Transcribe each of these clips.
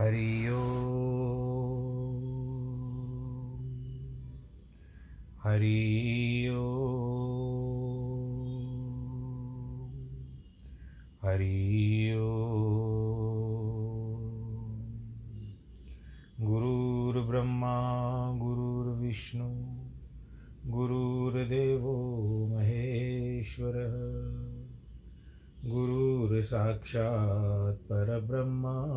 हरि ओ। हरि ओ। हरि गुरुर्ब्रह्मा गुरुर्विष्णु गुरुर्देवो महेश्वरः गुरुर्साक्षात् परब्रह्मा।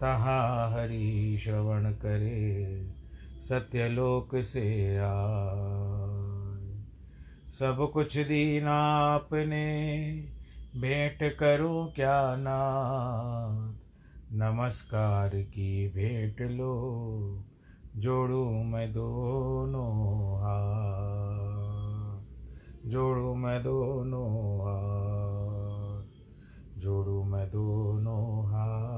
तहाँ हरि श्रवण करे, सत्यलोक से आ सब कुछ दीना आपने, भेंट करूँ क्या नाथ। नमस्कार की भेंट लो, जोड़ू मैं दोनों हाथ। जोड़ू मैं दोनों हाथ, जोड़ू मैं दोनों हाथ।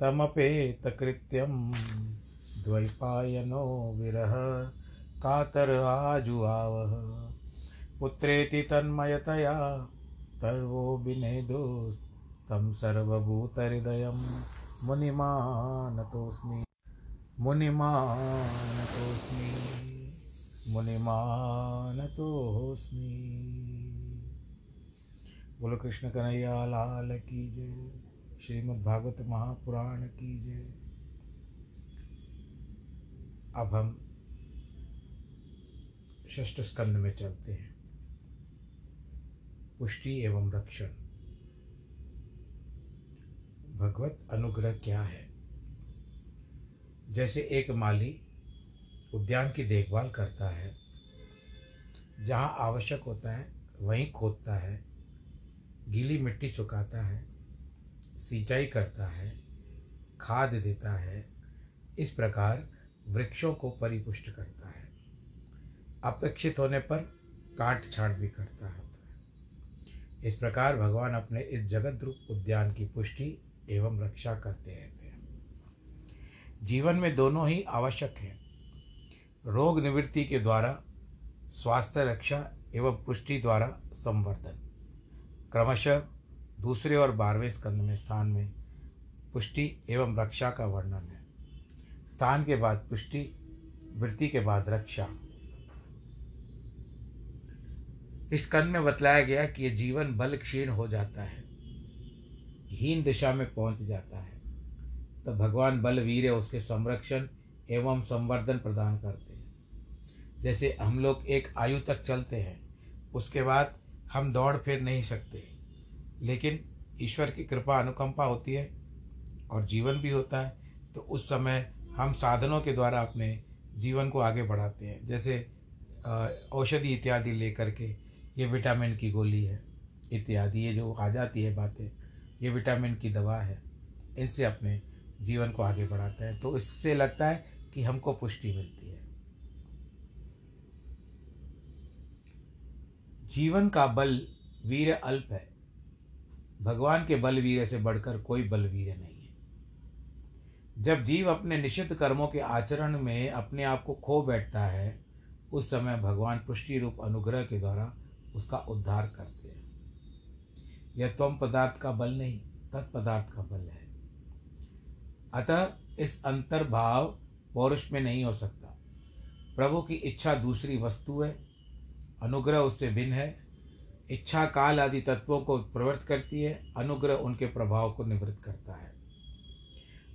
तमपेतकृत्यं द्वैपायनो विरह। कातर आजुआवः पुत्रेति तन्मयतया तर्वो विनेदो तं सर्वभूतहृदयं। मुनिमानतोऽस्मि। मुनिमानतोऽस्मि। मुनिमानतोऽस्मि। बोलो कृष्ण कन्हैया, लाल की जय। श्रीमद् भागवत महापुराण की जय। अब हम षष्ठ स्कंद में चलते हैं। पुष्टि एवं रक्षण। भगवत अनुग्रह क्या है? जैसे एक माली उद्यान की देखभाल करता है, जहाँ आवश्यक होता है वहीं खोदता है, गीली मिट्टी सुखाता है सिंचाई करता है, खाद देता है, इस प्रकार वृक्षों को परिपुष्ट करता है। अपेक्षित होने पर काट छाट भी करता है। इस प्रकार भगवान अपने इस जगत रूप उद्यान की पुष्टि एवं रक्षा करते रहते हैं। जीवन में दोनों ही आवश्यक हैं। रोग निवृत्ति के द्वारा, स्वास्थ्य रक्षा एवं पुष्टि द्वारा संवर्धन। क्रमशः दूसरे और बारहवें स्कंद में स्थान में पुष्टि एवं रक्षा का वर्णन है। स्थान के बाद पुष्टि, वृत्ति के बाद रक्षा। इस स्कंद में बतलाया गया कि ये जीवन बल क्षीण हो जाता है, हीन दिशा में पहुँच जाता है। तो भगवान बलवीर उसके संरक्षण एवं संवर्धन प्रदान करते हैं। जैसे हम लोग एक आयु तक चलते हैं, उसके बाद हम दौड़ फिर नहीं सकते। लेकिन ईश्वर की कृपा अनुकंपा होती है और जीवन भी होता है तो उस समय हम साधनों के द्वारा अपने जीवन को आगे बढ़ाते हैं। जैसे औषधि इत्यादि लेकर के ये विटामिन की गोली है, इत्यादि, ये जो आ जाती है बातें, ये विटामिन की दवा है, इनसे अपने जीवन को आगे बढ़ाते हैं। तो इससे लगता है कि हमको पुष्टि मिलती है। जीवन का बल वीर अल्प है। भगवान के बलवीर से बढ़कर कोई बलवीर नहीं है। जब जीव अपने निश्चित कर्मों के आचरण में अपने आप को खो बैठता है, उस समय भगवान पुष्टि रूप अनुग्रह के द्वारा उसका उद्धार करते हैं। यह तम पदार्थ का बल नहीं तत्पदार्थ का बल है। अतः इस अंतर्भाव पौरुष में नहीं हो सकता। प्रभु की इच्छा दूसरी वस्तु है, अनुग्रह उससे भिन्न है इच्छा काल आदि तत्वों को प्रवृत्त करती है, अनुग्रह उनके प्रभाव को निवृत्त करता है।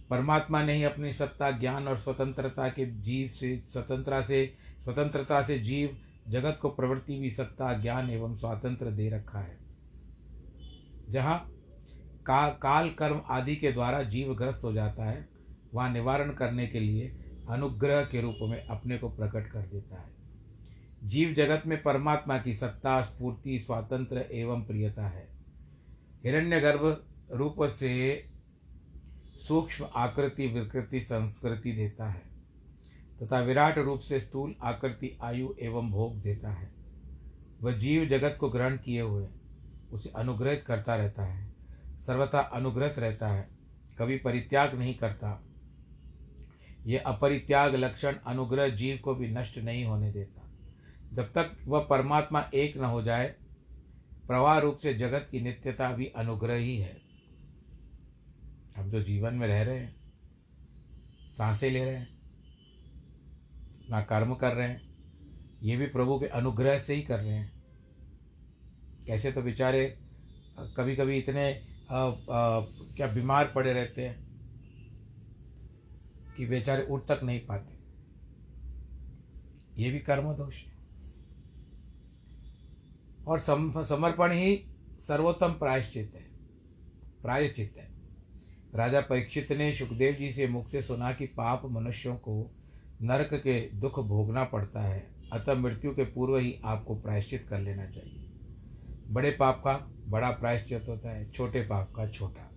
परमात्मा ने ही अपनी सत्ता, ज्ञान और स्वतंत्रता के जीव से स्वतंत्रता से स्वतंत्रता से जीव, जगत को प्रवृत्ति भी सत्ता, ज्ञान एवं स्वातंत्र दे रखा है। जहाँ का, काल कर्म आदि के द्वारा जीव ग्रस्त हो जाता है, वहाँ निवारण करने के लिए अनुग्रह के रूप में अपने को प्रकट कर देता है। जीव जगत में परमात्मा की सत्ता, स्फूर्ति, स्वातंत्र एवं प्रियता है। हिरण्यगर्भ रूप से सूक्ष्म आकृति, विकृति, संस्कृति देता है तथा विराट रूप से स्थूल आकृति, आयु एवं भोग देता है। वह जीव जगत को ग्रहण किए हुए उसे अनुग्रहित करता रहता है, सर्वथा अनुग्रहित रहता है, कभी परित्याग नहीं करता। यह अपरित्याग लक्षण अनुग्रह जीव को भी नष्ट नहीं होने देता। जब तक वह परमात्मा एक न हो जाए प्रवाह रूप से जगत की नित्यता भी अनुग्रह ही। है हम जो जीवन में रह रहे हैं साँसें ले रहे हैं ना कर्म कर रहे हैं ये भी प्रभु के अनुग्रह से ही कर रहे हैं। कैसे तो बेचारे कभी कभी इतने आ, आ, क्या बीमार पड़े रहते हैं कि बेचारे उठ तक नहीं पाते। ये भी कर्म दोष है। और समर्पण ही सर्वोत्तम प्रायश्चित है। प्रायश्चित है। राजा परीक्षित ने सुखदेव जी से मुख से सुना कि पाप मनुष्यों को नरक के दुख भोगना पड़ता है, अतः मृत्यु के पूर्व ही आपको प्रायश्चित कर लेना चाहिए। बड़े पाप का बड़ा प्रायश्चित होता है, छोटे पाप का छोटा।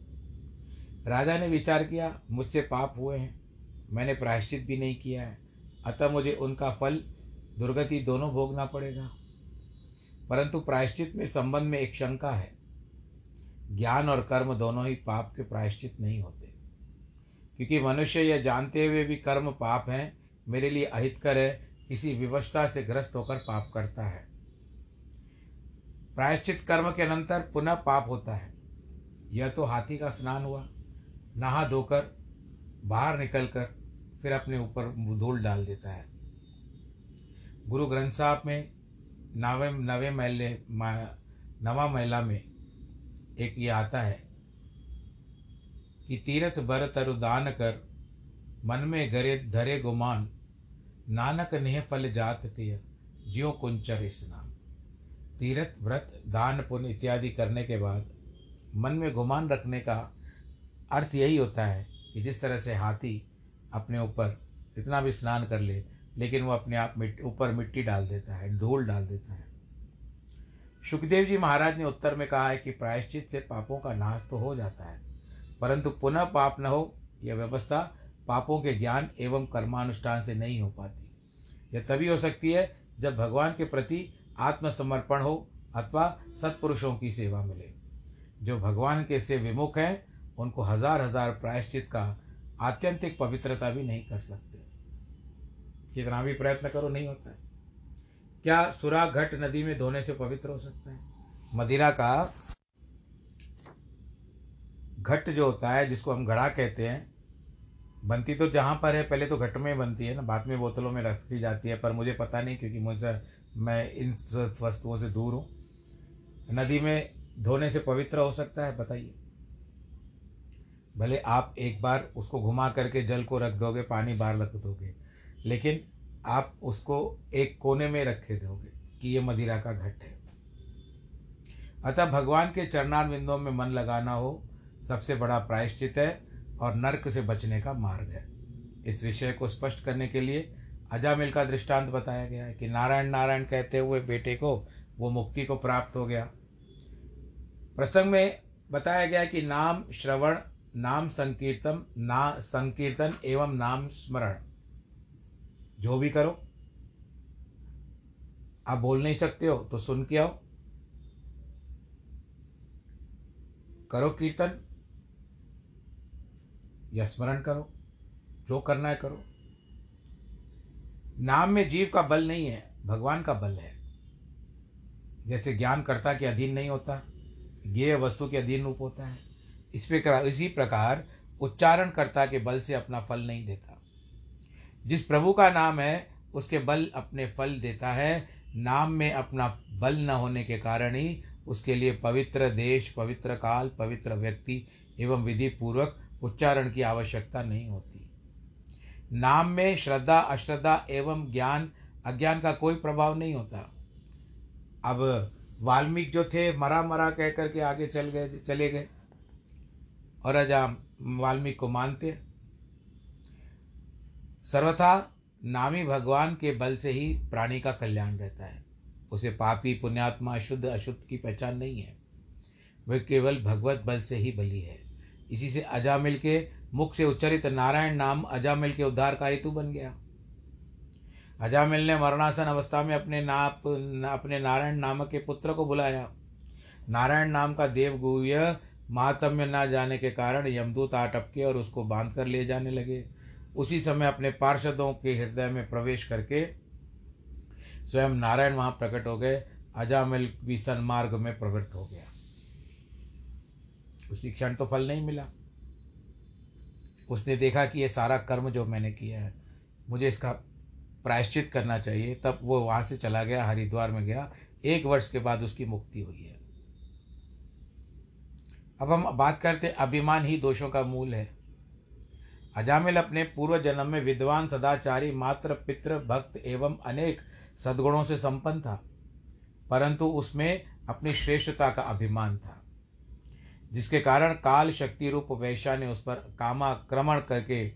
राजा ने विचार किया, मुझसे पाप हुए हैं, मैंने प्रायश्चित भी नहीं किया है, अतः मुझे उनका फल, दुर्गति दोनों भोगना पड़ेगा। परंतु प्रायश्चित में संबंध में एक शंका है। ज्ञान और कर्म दोनों ही पाप के प्रायश्चित नहीं होते। क्योंकि मनुष्य यह जानते हुए भी कर्म पाप हैं, मेरे लिए अहितकर है, किसी विवशता से ग्रस्त होकर पाप करता है। प्रायश्चित कर्म के अनंतर पुनः पाप होता है। यह तो हाथी का स्नान हुआ। नहा धोकर, बाहर निकलकर फिर अपने ऊपर धूल डाल देता है। गुरु ग्रंथ साहब में नवे नवे महल्ले नवा महिला में एक ये आता है कि तीर्थ बर तरु दान कर, मन में गरे धरे गुमान, नानक नेह फल जात तिय, ज्यो कुंचर स्नान तीर्थ, व्रत, दान, पुण्य इत्यादि करने के बाद मन में गुमान रखने का अर्थ यही होता है कि जिस तरह से हाथी अपने ऊपर इतना भी स्नान कर ले लेकिन वो अपने आप मिट्टी, ऊपर मिट्टी डाल देता है धूल डाल देता है। सुखदेव जी महाराज ने उत्तर में कहा है कि प्रायश्चित से पापों का नाश तो हो जाता है, परंतु पुनः पाप न हो, यह व्यवस्था पापों के ज्ञान एवं कर्मानुष्ठान से नहीं हो पाती। यह तभी हो सकती है जब भगवान के प्रति आत्मसमर्पण हो अथवा सत्पुरुषों की सेवा मिले। जो भगवान के से विमुख हैं, उनको हज़ार हज़ार प्रायश्चित का आत्यंतिक पवित्रता भी नहीं कर सकते। कितना भी प्रयत्न करो, नहीं होता है। क्या सुरा घट नदी में धोने से पवित्र हो सकता है? मदिरा का घट जो होता है, जिसको हम घड़ा कहते हैं, बनती तो जहाँ पर है, पहले तो घट में बनती है ना, बाद में बोतलों में रखी जाती है, पर मुझे पता नहीं, क्योंकि मुझे, मैं इन वस्तुओं से दूर हूँ। नदी में धोने से पवित्र हो सकता है, बताइए। भले आप एक बार उसको घुमा करके जल को रख दोगे, पानी बाहर रख दोगे लेकिन आप उसको एक कोने में रखे दोगे कि ये मदिरा का घट है। अतः भगवान के चरणार बिंदुओं में मन लगाना हो, सबसे बड़ा प्रायश्चित है और नर्क से बचने का मार्ग है। इस विषय को स्पष्ट करने के लिए अजामिल का दृष्टांत बताया गया है कि नारायण नारायण कहते हुए बेटे को वो मुक्ति को प्राप्त हो गया। प्रसंग में बताया गया कि नाम श्रवण, नाम संकीर्तन, ना, संकीर्तन एवं नाम स्मरण जो भी करो, आप बोल नहीं सकते हो तो सुन के आओ। करो कीर्तन या स्मरण करो, जो करना है करो। नाम में जीव का बल नहीं है, भगवान का बल है। जैसे ज्ञान ज्ञानकर्ता के अधीन नहीं होता, ज्ञेय वस्तु के अधीन रूप होता है। इस प्रकार, इसी प्रकार उच्चारण उच्चारणकर्ता के बल से अपना फल नहीं देता। जिस प्रभु का नाम है, उसके बल अपने फल देता है। नाम में अपना बल न होने के कारण ही उसके लिए पवित्र देश, पवित्र काल, पवित्र व्यक्ति एवं विधि पूर्वक उच्चारण की आवश्यकता नहीं होती। नाम में श्रद्धा, अश्रद्धा एवं ज्ञान, अज्ञान का कोई प्रभाव नहीं होता। अब वाल्मीकि जो थे, मरा मरा कह करके आगे चल गए, चले गए। और अजा वाल्मीकि को मानते सर्वथा नामी भगवान के बल से ही प्राणी का कल्याण रहता है। उसे पापी, पुण्यात्मा शुद्ध अशुद्ध की पहचान नहीं है। वह केवल भगवत बल से ही बली है। इसी से अजामिल के मुख से उच्चरित नारायण नाम अजामिल के उद्धार का हेतु बन गया। अजामिल ने मरणासन अवस्था में अपने नाप, अपने नारायण नामक के पुत्र को बुलाया। नारायण नाम का देवगुह्य महात्म्य न जाने के कारण यमदूत आटपके और उसको बाँध कर ले जाने लगे। उसी समय अपने पार्षदों के हृदय में प्रवेश करके स्वयं नारायण वहाँ प्रकट हो गए। अजामिल भी सन्मार्ग में प्रवृत्त हो गया। उसी क्षण तो फल नहीं मिला। उसने देखा कि ये सारा कर्म जो मैंने किया है, मुझे इसका प्रायश्चित करना चाहिए। तब वो वहाँ से चला गया, हरिद्वार में गया। एक वर्ष के बाद उसकी मुक्ति हुई है। अब हम बात करते अभिमान ही दोषों का मूल है। अजामिल अपने पूर्व जन्म में विद्वान, सदाचारी, मात्र, पितृ, भक्त एवं अनेक सद्गुणों से संपन्न था, परंतु उसमें अपनी श्रेष्ठता का अभिमान था, जिसके कारण काल शक्ति रूप वैश्या ने उस पर कामाक्रमण करके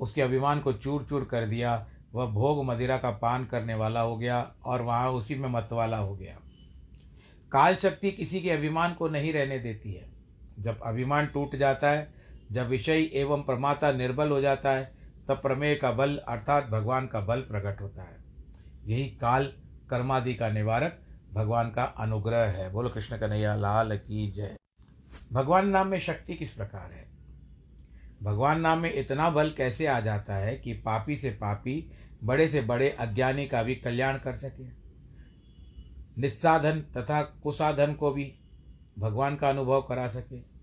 उसके अभिमान को चूर चूर कर दिया। वह भोग मदिरा का पान करने वाला हो गया और वहाँ उसी में मत वाला हो गया। काल शक्ति किसी के अभिमान को नहीं रहने देती है। जब अभिमान टूट जाता है जब विषय एवं प्रमाता निर्बल हो जाता है, तब प्रमेय का बल अर्थात भगवान का बल प्रकट होता है। यही काल कर्मादि का निवारक भगवान का अनुग्रह है। बोलो कृष्ण कन्हैया, लाल की जय। भगवान नाम में शक्ति किस प्रकार है? भगवान नाम में इतना बल कैसे आ जाता है कि पापी से पापी, बड़े से बड़े अज्ञानी का भी कल्याण कर सके? निस्साधन तथा कुसाधन को भी भगवान का अनुभव करा सके?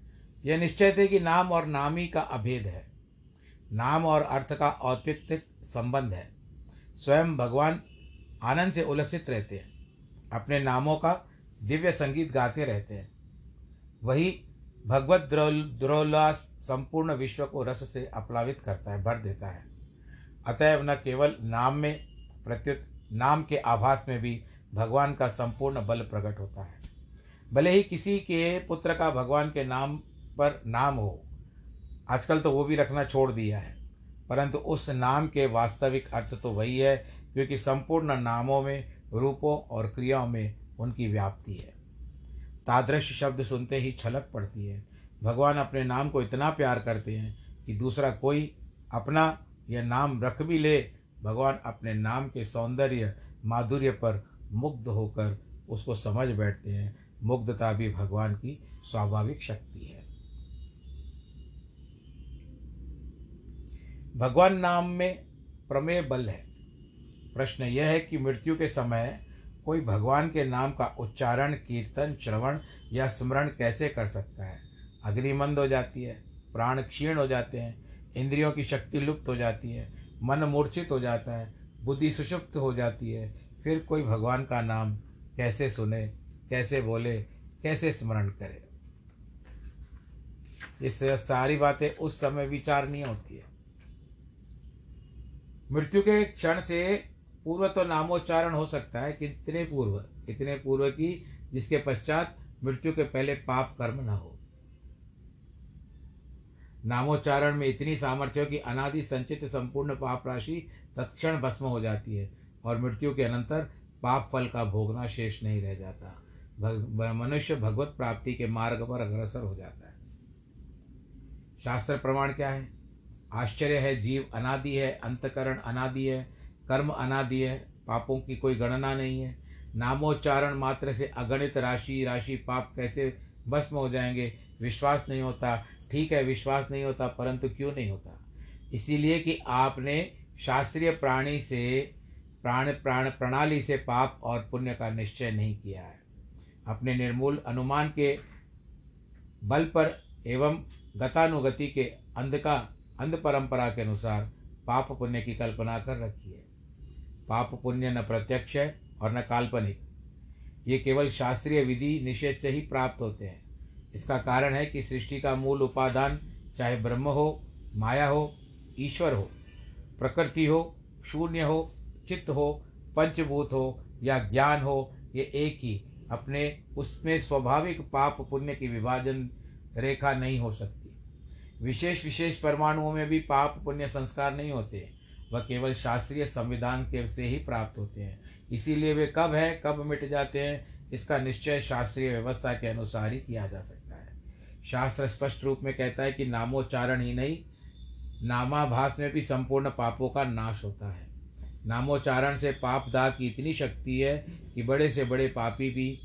यह निश्चय थे कि नाम और नामी का अभेद है। नाम और अर्थ का औत्पिक संबंध है। स्वयं भगवान आनंद से उल्लसित रहते हैं। अपने नामों का दिव्य संगीत गाते रहते हैं। वही भगवत द्रोल्लास संपूर्ण विश्व को रस से अपलावित करता है, भर देता है। अतएव न केवल नाम में प्रत्युत, नाम के आभास में भी भगवान का संपूर्ण बल प्रकट होता है। भले ही किसी के पुत्र का भगवान के नाम पर नाम हो। आजकल तो वो भी रखना छोड़ दिया है। परंतु उस नाम के वास्तविक अर्थ तो वही है, क्योंकि संपूर्ण नामों में, रूपों और क्रियाओं में उनकी व्याप्ति है। तादृश शब्द सुनते ही छलक पड़ती है। भगवान अपने नाम को इतना प्यार करते हैं कि दूसरा कोई अपना यह नाम रख भी ले, भगवान अपने नाम के सौंदर्य, माधुर्य पर मुग्ध होकर उसको समझ बैठते हैं। मुग्धता भी भगवान की स्वाभाविक शक्ति है। भगवान नाम में प्रमेय बल है। प्रश्न यह है कि मृत्यु के समय कोई भगवान के नाम का उच्चारण, कीर्तन, श्रवण या स्मरण कैसे कर सकता है? अग्नि मंद हो जाती है, प्राण क्षीण हो जाते हैं, इंद्रियों की शक्ति लुप्त हो जाती है, मन मूर्छित हो जाता है, बुद्धि सुषुप्त हो जाती है। फिर कोई भगवान का नाम कैसे सुने, कैसे बोले, कैसे स्मरण करे? ये सारी बातें उस समय विचारनीय होती है। मृत्यु के क्षण से पूर्व तो नामोच्चारण हो सकता है, कितने पूर्व? इतने पूर्व की जिसके पश्चात मृत्यु के पहले पाप कर्म न हो। नामोच्चारण में इतनी सामर्थ्य हो कि अनादि संचित संपूर्ण पाप राशि तत्क्षण भस्म हो जाती है और मृत्यु के अनंतर पाप फल का भोगना शेष नहीं रह जाता। मनुष्य भगवत प्राप्ति के मार्ग पर अग्रसर हो जाता है। शास्त्र प्रमाण क्या है? आश्चर्य है, जीव अनादि है, अंतकरण अनादि है, कर्म अनादि है, पापों की कोई गणना नहीं है। नामोच्चारण मात्र से अगणित राशि राशि पाप कैसे भस्म हो जाएँगे? विश्वास नहीं होता। ठीक है, विश्वास नहीं होता, परंतु क्यों नहीं होता? इसीलिए कि आपने शास्त्रीय प्राणी से, प्राण प्राण प्रणाली से पाप और पुण्य का निश्चय नहीं किया है। अपने निर्मूल अनुमान के बल पर एवं गतानुगति के अंध का अंध परंपरा के अनुसार पाप पुण्य की कल्पना कर रखी है। पाप पुण्य न प्रत्यक्ष है और न काल्पनिक। ये केवल शास्त्रीय विधि निषेध से ही प्राप्त होते हैं। इसका कारण है कि सृष्टि का मूल उपादान चाहे ब्रह्म हो, माया हो, ईश्वर हो, प्रकृति हो, शून्य हो, चित्त हो, पंचभूत हो या ज्ञान हो, ये एक ही अपने उसमें स्वाभाविक पाप पुण्य की विभाजन रेखा नहीं हो सकती। विशेष विशेष परमाणुओं में भी पाप पुण्य संस्कार नहीं होते वह केवल शास्त्रीय संविधान के से ही प्राप्त होते हैं। इसीलिए वे कब है, कब मिट जाते हैं, इसका निश्चय शास्त्रीय व्यवस्था के अनुसार ही किया जा सकता है। शास्त्र स्पष्ट रूप में कहता है कि नामोच्चारण ही नहीं, नामाभास में भी संपूर्ण पापों का नाश होता है। नामोच्चारण से पाप दाह की इतनी शक्ति है कि बड़े से बड़े पापी भी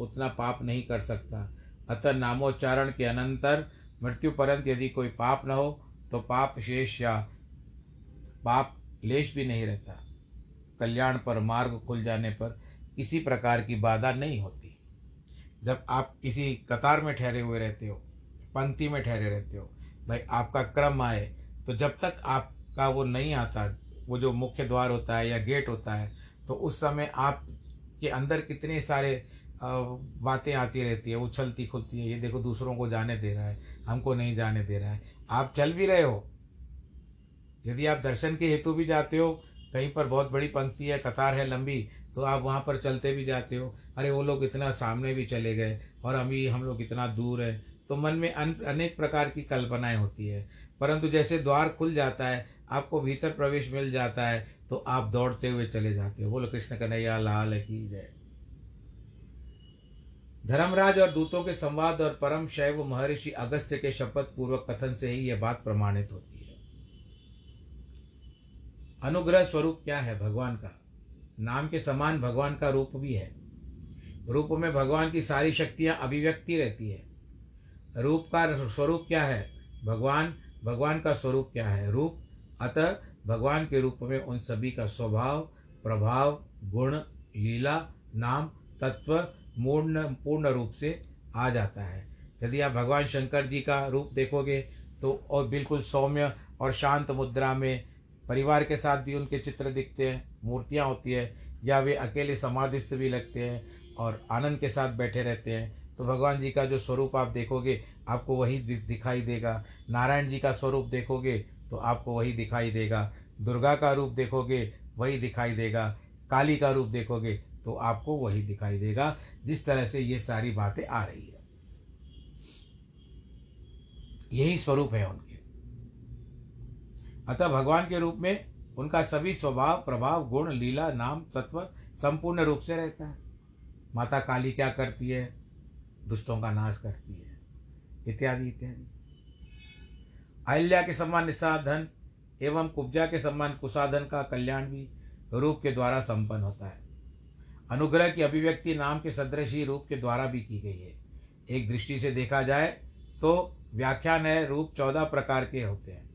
उतना पाप नहीं कर सकता। अतः नामोच्चारण के अनंतर मृत्यु पर्यंत यदि कोई पाप न हो तो पाप शेष या पाप लेश भी नहीं रहता। कल्याण पर, मार्ग खुल जाने पर किसी प्रकार की बाधा नहीं होती। जब आप किसी कतार में ठहरे हुए रहते हो, पंक्ति में ठहरे रहते हो, भाई आपका क्रम आए तो जब तक आपका वो नहीं आता, वो जो मुख्य द्वार होता है या गेट होता है तो उस समय आप के अंदर कितने सारे बातें आती रहती है उछलती खुलती है, ये देखो दूसरों को जाने दे रहा है, हमको नहीं जाने दे रहा है। आप चल भी रहे हो। यदि आप दर्शन के हेतु भी जाते हो, कहीं पर बहुत बड़ी पंक्ति है, कतार है लंबी तो आप वहाँ पर चलते भी जाते हो। अरे वो लोग इतना सामने भी चले गए, और अभी हम लोग इतना दूर है। तो मन में अनेक प्रकार की कल्पनाएँ होती है। परंतु जैसे द्वार खुल जाता है, आपको भीतर प्रवेश मिल जाता है तो आप दौड़ते हुए चले जाते हो। बोलो, कृष्ण कन्हैया, लाल की जय? धर्मराज और दूतों के संवाद और परम शैव महर्षि अगस्त्य के शपथ पूर्वक कथन से ही यह बात प्रमाणित होती है। अनुग्रह स्वरूप क्या है भगवान का? नाम के समान भगवान का रूप भी है। रूप में भगवान की सारी शक्तियाँ अभिव्यक्ति रहती है। रूप का स्वरूप क्या है? भगवान भगवान का स्वरूप क्या है? रूप, अतः भगवान के रूप में उन सभी का स्वभाव, प्रभाव, गुण, लीला, नाम, तत्व मूर्ण पूर्ण रूप से आ जाता है। यदि आप भगवान शंकर जी का रूप देखोगे तो और बिल्कुल सौम्य और शांत मुद्रा में परिवार के साथ भी उनके चित्र दिखते हैं, मूर्तियाँ होती है, या वे अकेले समाधिस्थ भी लगते हैं और आनंद के साथ बैठे रहते हैं तो भगवान जी का जो स्वरूप आप देखोगे, आपको वही दिखाई देगा। नारायण जी का स्वरूप देखोगे तो आपको वही दिखाई देगा। दुर्गा का रूप देखोगे, वही दिखाई देगा। काली का रूप देखोगे तो आपको वही दिखाई देगा जिस तरह से ये सारी बातें आ रही है। यही स्वरूप है उनके। अतः भगवान के रूप में उनका सभी स्वभाव, प्रभाव, गुण, लीला, नाम, तत्व संपूर्ण रूप से रहता है। माता काली क्या करती है? दुष्टों का नाश करती है। इत्यादि इत्यादि। अहिल्या के समान निसाधन एवं कुब्जा के समान कुसाधन का कल्याण भी रूप के द्वारा संपन्न होता है। अनुग्रह की अभिव्यक्ति नाम के सदृश रूप के द्वारा भी की गई है। एक दृष्टि से देखा जाए तो व्याख्यान है, रूप चौदह प्रकार के होते हैं।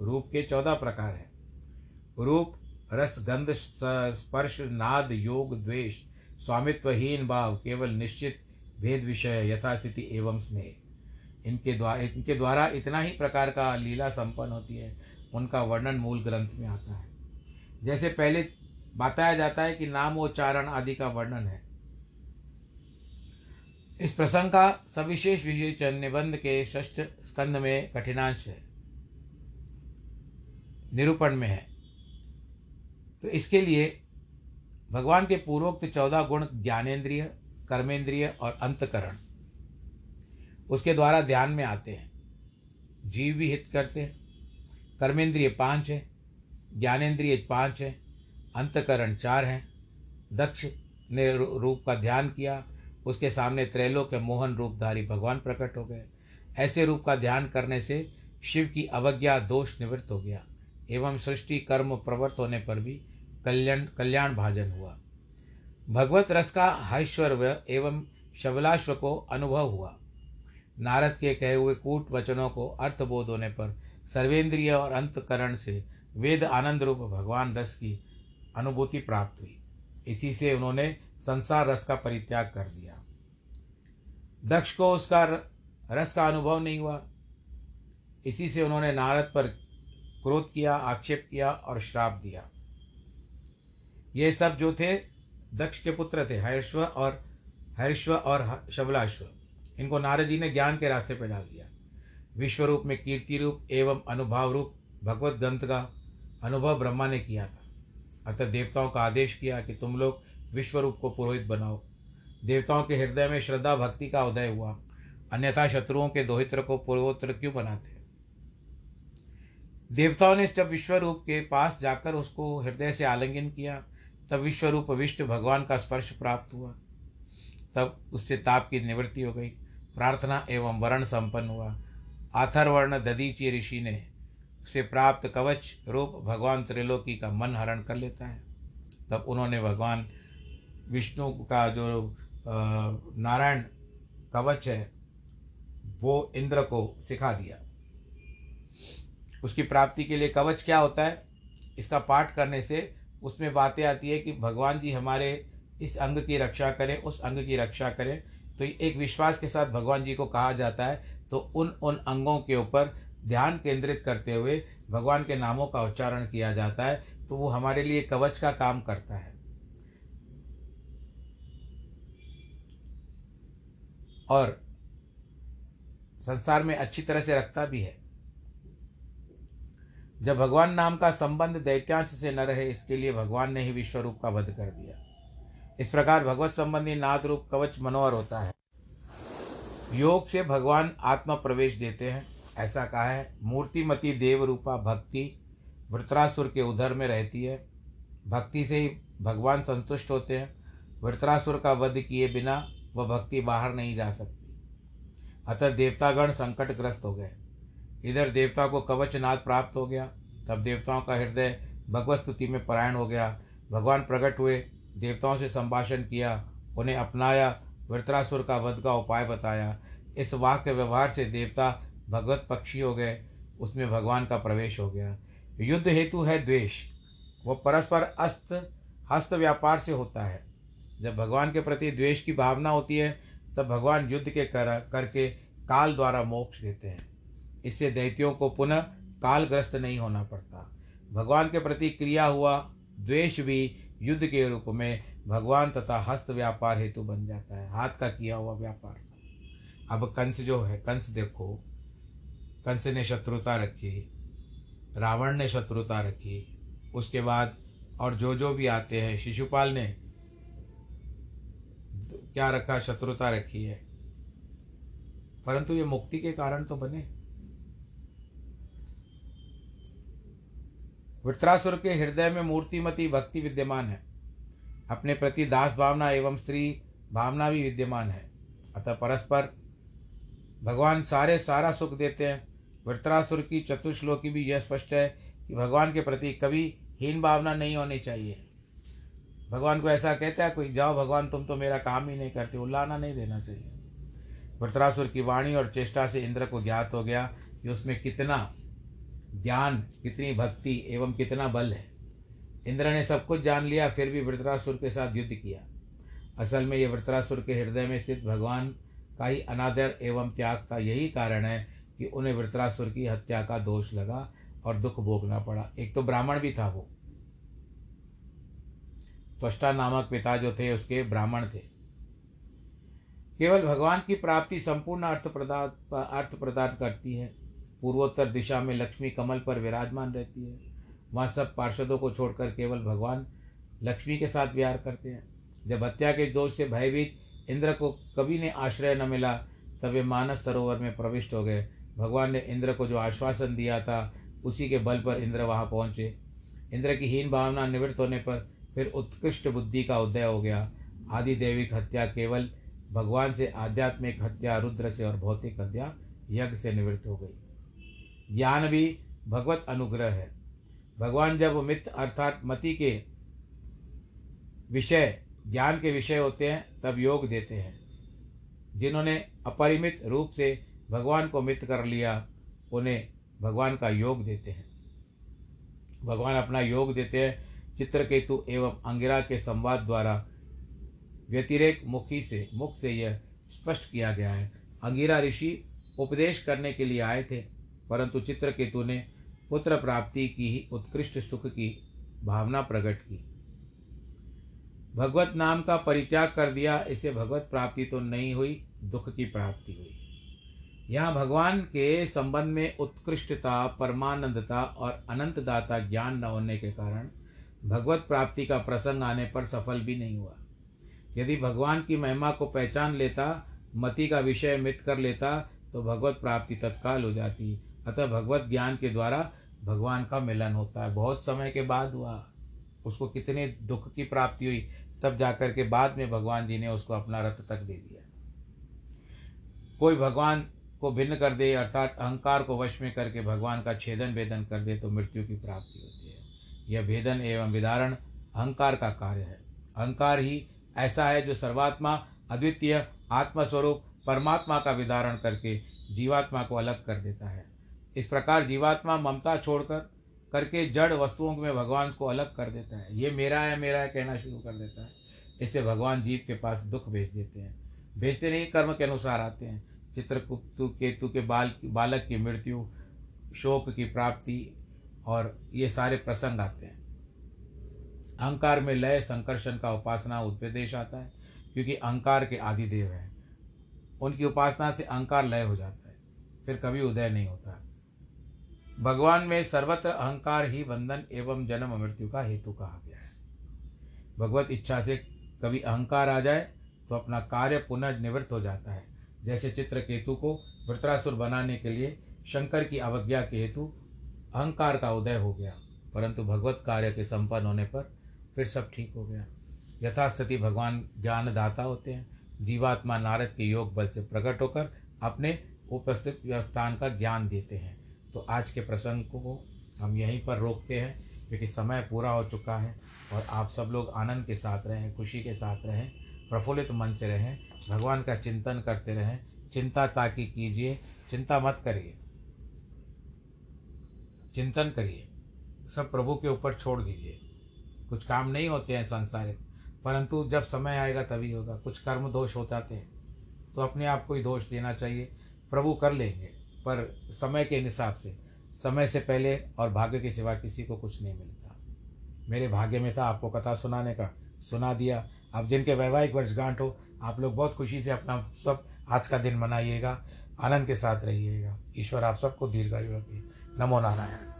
रूप के चौदह प्रकार हैं। रूप, रस, गंध स्पर्श, नाद, योग, द्वेष, स्वामित्वहीन भाव, केवल निश्चित भेद विषय, यथास्थिति एवं स्नेह। इनके द्वारा इनके द्वारा इतना ही प्रकार का लीला संपन्न होती है, उनका वर्णन मूल ग्रंथ में आता है। जैसे पहले बताया जाता है कि नामोच्चारण आदि का वर्णन है। इस प्रसंग का सविशेष विशेष निबंध के षष्ठ स्कंद में कठिनांश है। निरूपण में है। तो इसके लिए भगवान के पूर्वोक्त चौदह गुण ज्ञानेन्द्रिय, कर्मेंद्रिय और अंतकरण, उसके द्वारा ध्यान में आते हैं। जीव भी हित करते हैं, कर्मेंद्रिय पाँच है ज्ञानेन्द्रिय पाँच है अंतकरण चार हैं। दक्ष ने रूप का ध्यान किया। उसके सामने त्रैलोक के मोहन रूपधारी भगवान प्रकट हो गए। ऐसे रूप का ध्यान करने से शिव की अवज्ञा दोष निवृत्त हो गया एवं सृष्टि कर्म प्रवृत्त होने पर भी कल्याण कल्याण भाजन हुआ। भगवत रस का हैश्वर्य एवं शबलाश्व को अनुभव हुआ। नारद के कहे हुए कूट वचनों को अर्थबोध होने पर सर्वेंद्रिय और अंतकरण से वेद आनंद रूप भगवान रस की अनुभूति प्राप्त हुई। इसी से उन्होंने संसार रस का परित्याग कर दिया। दक्ष को उसका रस का अनुभव नहीं हुआ। इसी से उन्होंने नारद पर क्रोध किया, आक्षेप किया और श्राप दिया। ये सब जो थे, दक्ष के पुत्र थे हर्ष्व और हर्ष्व और शबलाश्व। इनको नारद जी ने ज्ञान के रास्ते पर डाल दिया। विश्व रूप में कीर्ति रूप एवं अनुभाव रूप भगवत ग्रंथ का अनुभव ब्रह्मा ने किया था। अतः देवताओं का आदेश किया कि तुम लोग विश्व रूप को पुरोहित बनाओ। देवताओं के हृदय में श्रद्धा भक्ति का उदय हुआ। अन्यथा शत्रुओं के दोहित्र को पूर्वोत्तर क्यों बनाते? देवताओं ने जब विश्व रूप के पास जाकर उसको हृदय से आलिंगन किया, तब विश्व रूप विष्ट भगवान का स्पर्श प्राप्त हुआ। तब उससे ताप की निवृत्ति हो गई। प्रार्थना एवं वर्ण संपन्न हुआ। आथर्वर्ण ददीची ऋषि ने से प्राप्त कवच रूप भगवान त्रिलोकी का मन हरण कर लेता है। तब उन्होंने भगवान विष्णु का जो नारायण कवच है, वो इंद्र को सिखा दिया। उसकी प्राप्ति के लिए कवच क्या होता है? इसका पाठ करने से उसमें बातें आती है कि भगवान जी हमारे इस अंग की रक्षा करें, उस अंग की रक्षा करें। तो एक विश्वास के साथ भगवान जी को कहा जाता है। तो उन उन अंगों के ऊपर ध्यान केंद्रित करते हुए भगवान के नामों का उच्चारण किया जाता है तो वो हमारे लिए कवच का काम करता है। और संसार में अच्छी तरह से रखता भी है। जब भगवान नाम का संबंध दैत्यांश से न रहे, इसके लिए भगवान ने ही विश्व रूप का वध कर दिया। इस प्रकार भगवत संबंधी नाद रूप कवच मनोहर होता है। योग से भगवान आत्मा प्रवेश देते हैं। ऐसा कहा है, मूर्तिमती देव रूपा भक्ति वृत्रासुर के उधर में रहती है। भक्ति से ही भगवान संतुष्ट होते हैं। वृत्रासुर का वध किए बिना वह भक्ति बाहर नहीं जा सकती। अतः देवतागण संकटग्रस्त हो गए। इधर देवता को कवच नाद प्राप्त हो गया। तब देवताओं का हृदय भगवत स्तुति में परायण हो गया। भगवान प्रकट हुए, देवताओं से संभाषण किया, उन्हें अपनाया, वृत्रासुर का वध का उपाय बताया। इस वाक्य व्यवहार से देवता भगवत पक्षी हो गए, उसमें भगवान का प्रवेश हो गया। युद्ध हेतु है द्वेष। वह परस्पर अस्त, हस्त व्यापार से होता है। जब भगवान के प्रति द्वेष की भावना होती है, तब भगवान युद्ध के कर, करके काल द्वारा मोक्ष देते हैं। इससे दैत्यों को पुनः कालग्रस्त नहीं होना पड़ता। भगवान के प्रति क्रिया हुआ द्वेष भी युद्ध के रूप में भगवान तथा हस्त व्यापार हेतु बन जाता है। हाथ का किया हुआ व्यापार। अब कंस जो है, कंस देखो। कंस ने शत्रुता रखी, रावण ने शत्रुता रखी। उसके बाद और जो जो भी आते हैं, शिशुपाल ने क्या रखा, शत्रुता रखी है। परंतु ये मुक्ति के कारण तो बने। वृत्रासुर के हृदय में मूर्तिमती भक्ति विद्यमान है। अपने प्रति दास भावना एवं स्त्री भावना भी विद्यमान है। अतः परस्पर भगवान सारे सारा सुख देते हैं। वृत्रासुर की चतुश्लोकी भी यह स्पष्ट है कि भगवान के प्रति कभी हीन भावना नहीं होनी चाहिए। भगवान को ऐसा कहता है, कोई जाओ भगवान, तुम तो मेरा काम ही नहीं करते, उल्लाना नहीं देना चाहिए। वृत्रासुर की वाणी और चेष्टा से इंद्र को ज्ञात हो गया कि उसमें कितना ज्ञान, कितनी भक्ति एवं कितना बल है। इंद्र ने सब कुछ जान लिया, फिर भी वृत्रासुर के साथ युद्ध किया। असल में ये वृत्रासुर के हृदय में स्थित भगवान का ही अनादर एवं त्याग था यही कारण है कि उन्हें वृत्रासुर की हत्या का दोष लगा और दुख भोगना पड़ा। एक तो ब्राह्मण भी था वो। त्वष्टा नामक पिता जो थे, उसके ब्राह्मण थे। केवल भगवान की प्राप्ति संपूर्ण अर्थ प्रदान अर्थ प्रदान करती है। पूर्वोत्तर दिशा में लक्ष्मी कमल पर विराजमान रहती है। वहाँ सब पार्षदों को छोड़कर केवल भगवान लक्ष्मी के साथ विहार करते हैं। जब हत्या के दोष से भयभीत इंद्र को कभी ने आश्रय न मिला, तब वे मानस सरोवर में प्रविष्ट हो गए। भगवान ने इंद्र को जो आश्वासन दिया था, उसी के बल पर इंद्र वहाँ पहुँचे। इंद्र की हीन भावना निवृत्त होने पर फिर उत्कृष्ट बुद्धि का उदय हो गया। आदि दैविक हत्या केवल भगवान से आध्यात्मिक हत्या, रुद्र से और भौतिक हत्या, यज्ञ से निवृत्त हो गई। ज्ञान भी भगवत अनुग्रह है। भगवान जब मित अर्थात मति के विषय, ज्ञान के विषय होते हैं, तब योग देते हैं। जिन्होंने अपरिमित रूप से भगवान को मित कर लिया, उन्हें भगवान का योग देते हैं। भगवान अपना योग देते हैं, चित्रकेतु एवं अंगिरा के संवाद द्वारा व्यतिरेक मुखी से, मुख से यह स्पष्ट किया गया है। अंगिरा ऋषि उपदेश करने के लिए आए थे, परंतु चित्रकेतु ने पुत्र प्राप्ति की ही उत्कृष्ट सुख की भावना प्रकट की। भगवत नाम का परित्याग कर दिया, इसे भगवत प्राप्ति तो नहीं हुई, दुख की प्राप्ति हुई। यहाँ भगवान के संबंध में उत्कृष्टता, परमानंदता और अनंत दाता ज्ञान न होने के कारण भगवत प्राप्ति का प्रसंग आने पर सफल भी नहीं हुआ। यदि भगवान की महिमा को पहचान लेता, मति का विषय मित कर लेता तो भगवत प्राप्ति तत्काल हो जाती। अतः भगवत ज्ञान के द्वारा भगवान का मिलन होता। है बहुत समय के बाद हुआ। उसको कितने दुख की प्राप्ति हुई, तब जाकर के बाद में भगवान जी ने उसको अपना रथ तक दे दिया। कोई भगवान को भिन्न कर दे, अर्थात अहंकार को वश में करके भगवान का छेदन भेदन कर दे तो मृत्यु की प्राप्ति होती है। यह भेदन एवं विदारण अहंकार का कार्य है। अहंकार ही ऐसा है जो सर्वात्मा, अद्वितीय, आत्मस्वरूप, परमात्मा का विदारण करके जीवात्मा को अलग कर देता है। इस प्रकार जीवात्मा ममता छोड़कर करके जड़ वस्तुओं में भगवान को अलग कर देता है। ये मेरा है मेरा है कहना शुरू कर देता है। इससे भगवान जीव के पास दुख भेज देते हैं। भेजते नहीं, कर्म के अनुसार आते हैं। चित्रगुप्तु केतु के बाल, बालक की मृत्यु, शोक की प्राप्ति और ये सारे प्रसंग आते हैं। अहंकार में लय, संकर्षण का उपासना, उपदेश आता है, क्योंकि अहंकार के आदिदेव हैं। उनकी उपासना से अहंकार लय हो जाता है, फिर कभी उदय नहीं होता। भगवान में सर्वत्र अहंकार ही बंधन एवं जन्म मृत्यु का हेतु कहा गया है। भगवत इच्छा से कभी अहंकार आ जाए तो अपना कार्य पुनर्निवृत्त हो जाता है। जैसे चित्रकेतु को वृत्रासुर बनाने के लिए शंकर की अवज्ञा के हेतु अहंकार का उदय हो गया, परंतु भगवत कार्य के संपन्न होने पर फिर सब ठीक हो गया। यथास्थिति भगवान ज्ञानदाता होते हैं। जीवात्मा नारद के योग बल से प्रकट होकर अपने उपस्थित स्थान का ज्ञान देते हैं। तो आज के प्रसंग को हम यहीं पर रोकते हैं, क्योंकि समय पूरा हो चुका है और आप सब लोग आनंद के साथ रहें, खुशी के साथ रहें, प्रफुल्लित मन से रहें। भगवान का चिंतन करते रहें। चिंता ताकि कीजिए, चिंता मत करिए। चिंतन करिए। सब प्रभु के ऊपर छोड़ दीजिए। कुछ काम नहीं होते हैं संसारिक, परंतु जब समय आएगा तभी होगा। कुछ कर्म दोष हो जाते हैं तो अपने आप को ही दोष देना चाहिए। प्रभु कर लेंगे, पर समय के हिसाब से। समय से पहले और भाग्य के सिवा किसी को कुछ नहीं मिलता। मेरे भाग्य में था आपको कथा सुनाने का। सुना दिया अब जिनके वैवाहिक वर्षगांठ हो, आप लोग बहुत खुशी से अपना सब आज का दिन मनाइएगा, आनंद के साथ रहिएगा। ईश्वर आप सबको दीर्घायु रखिए नमो नारायण।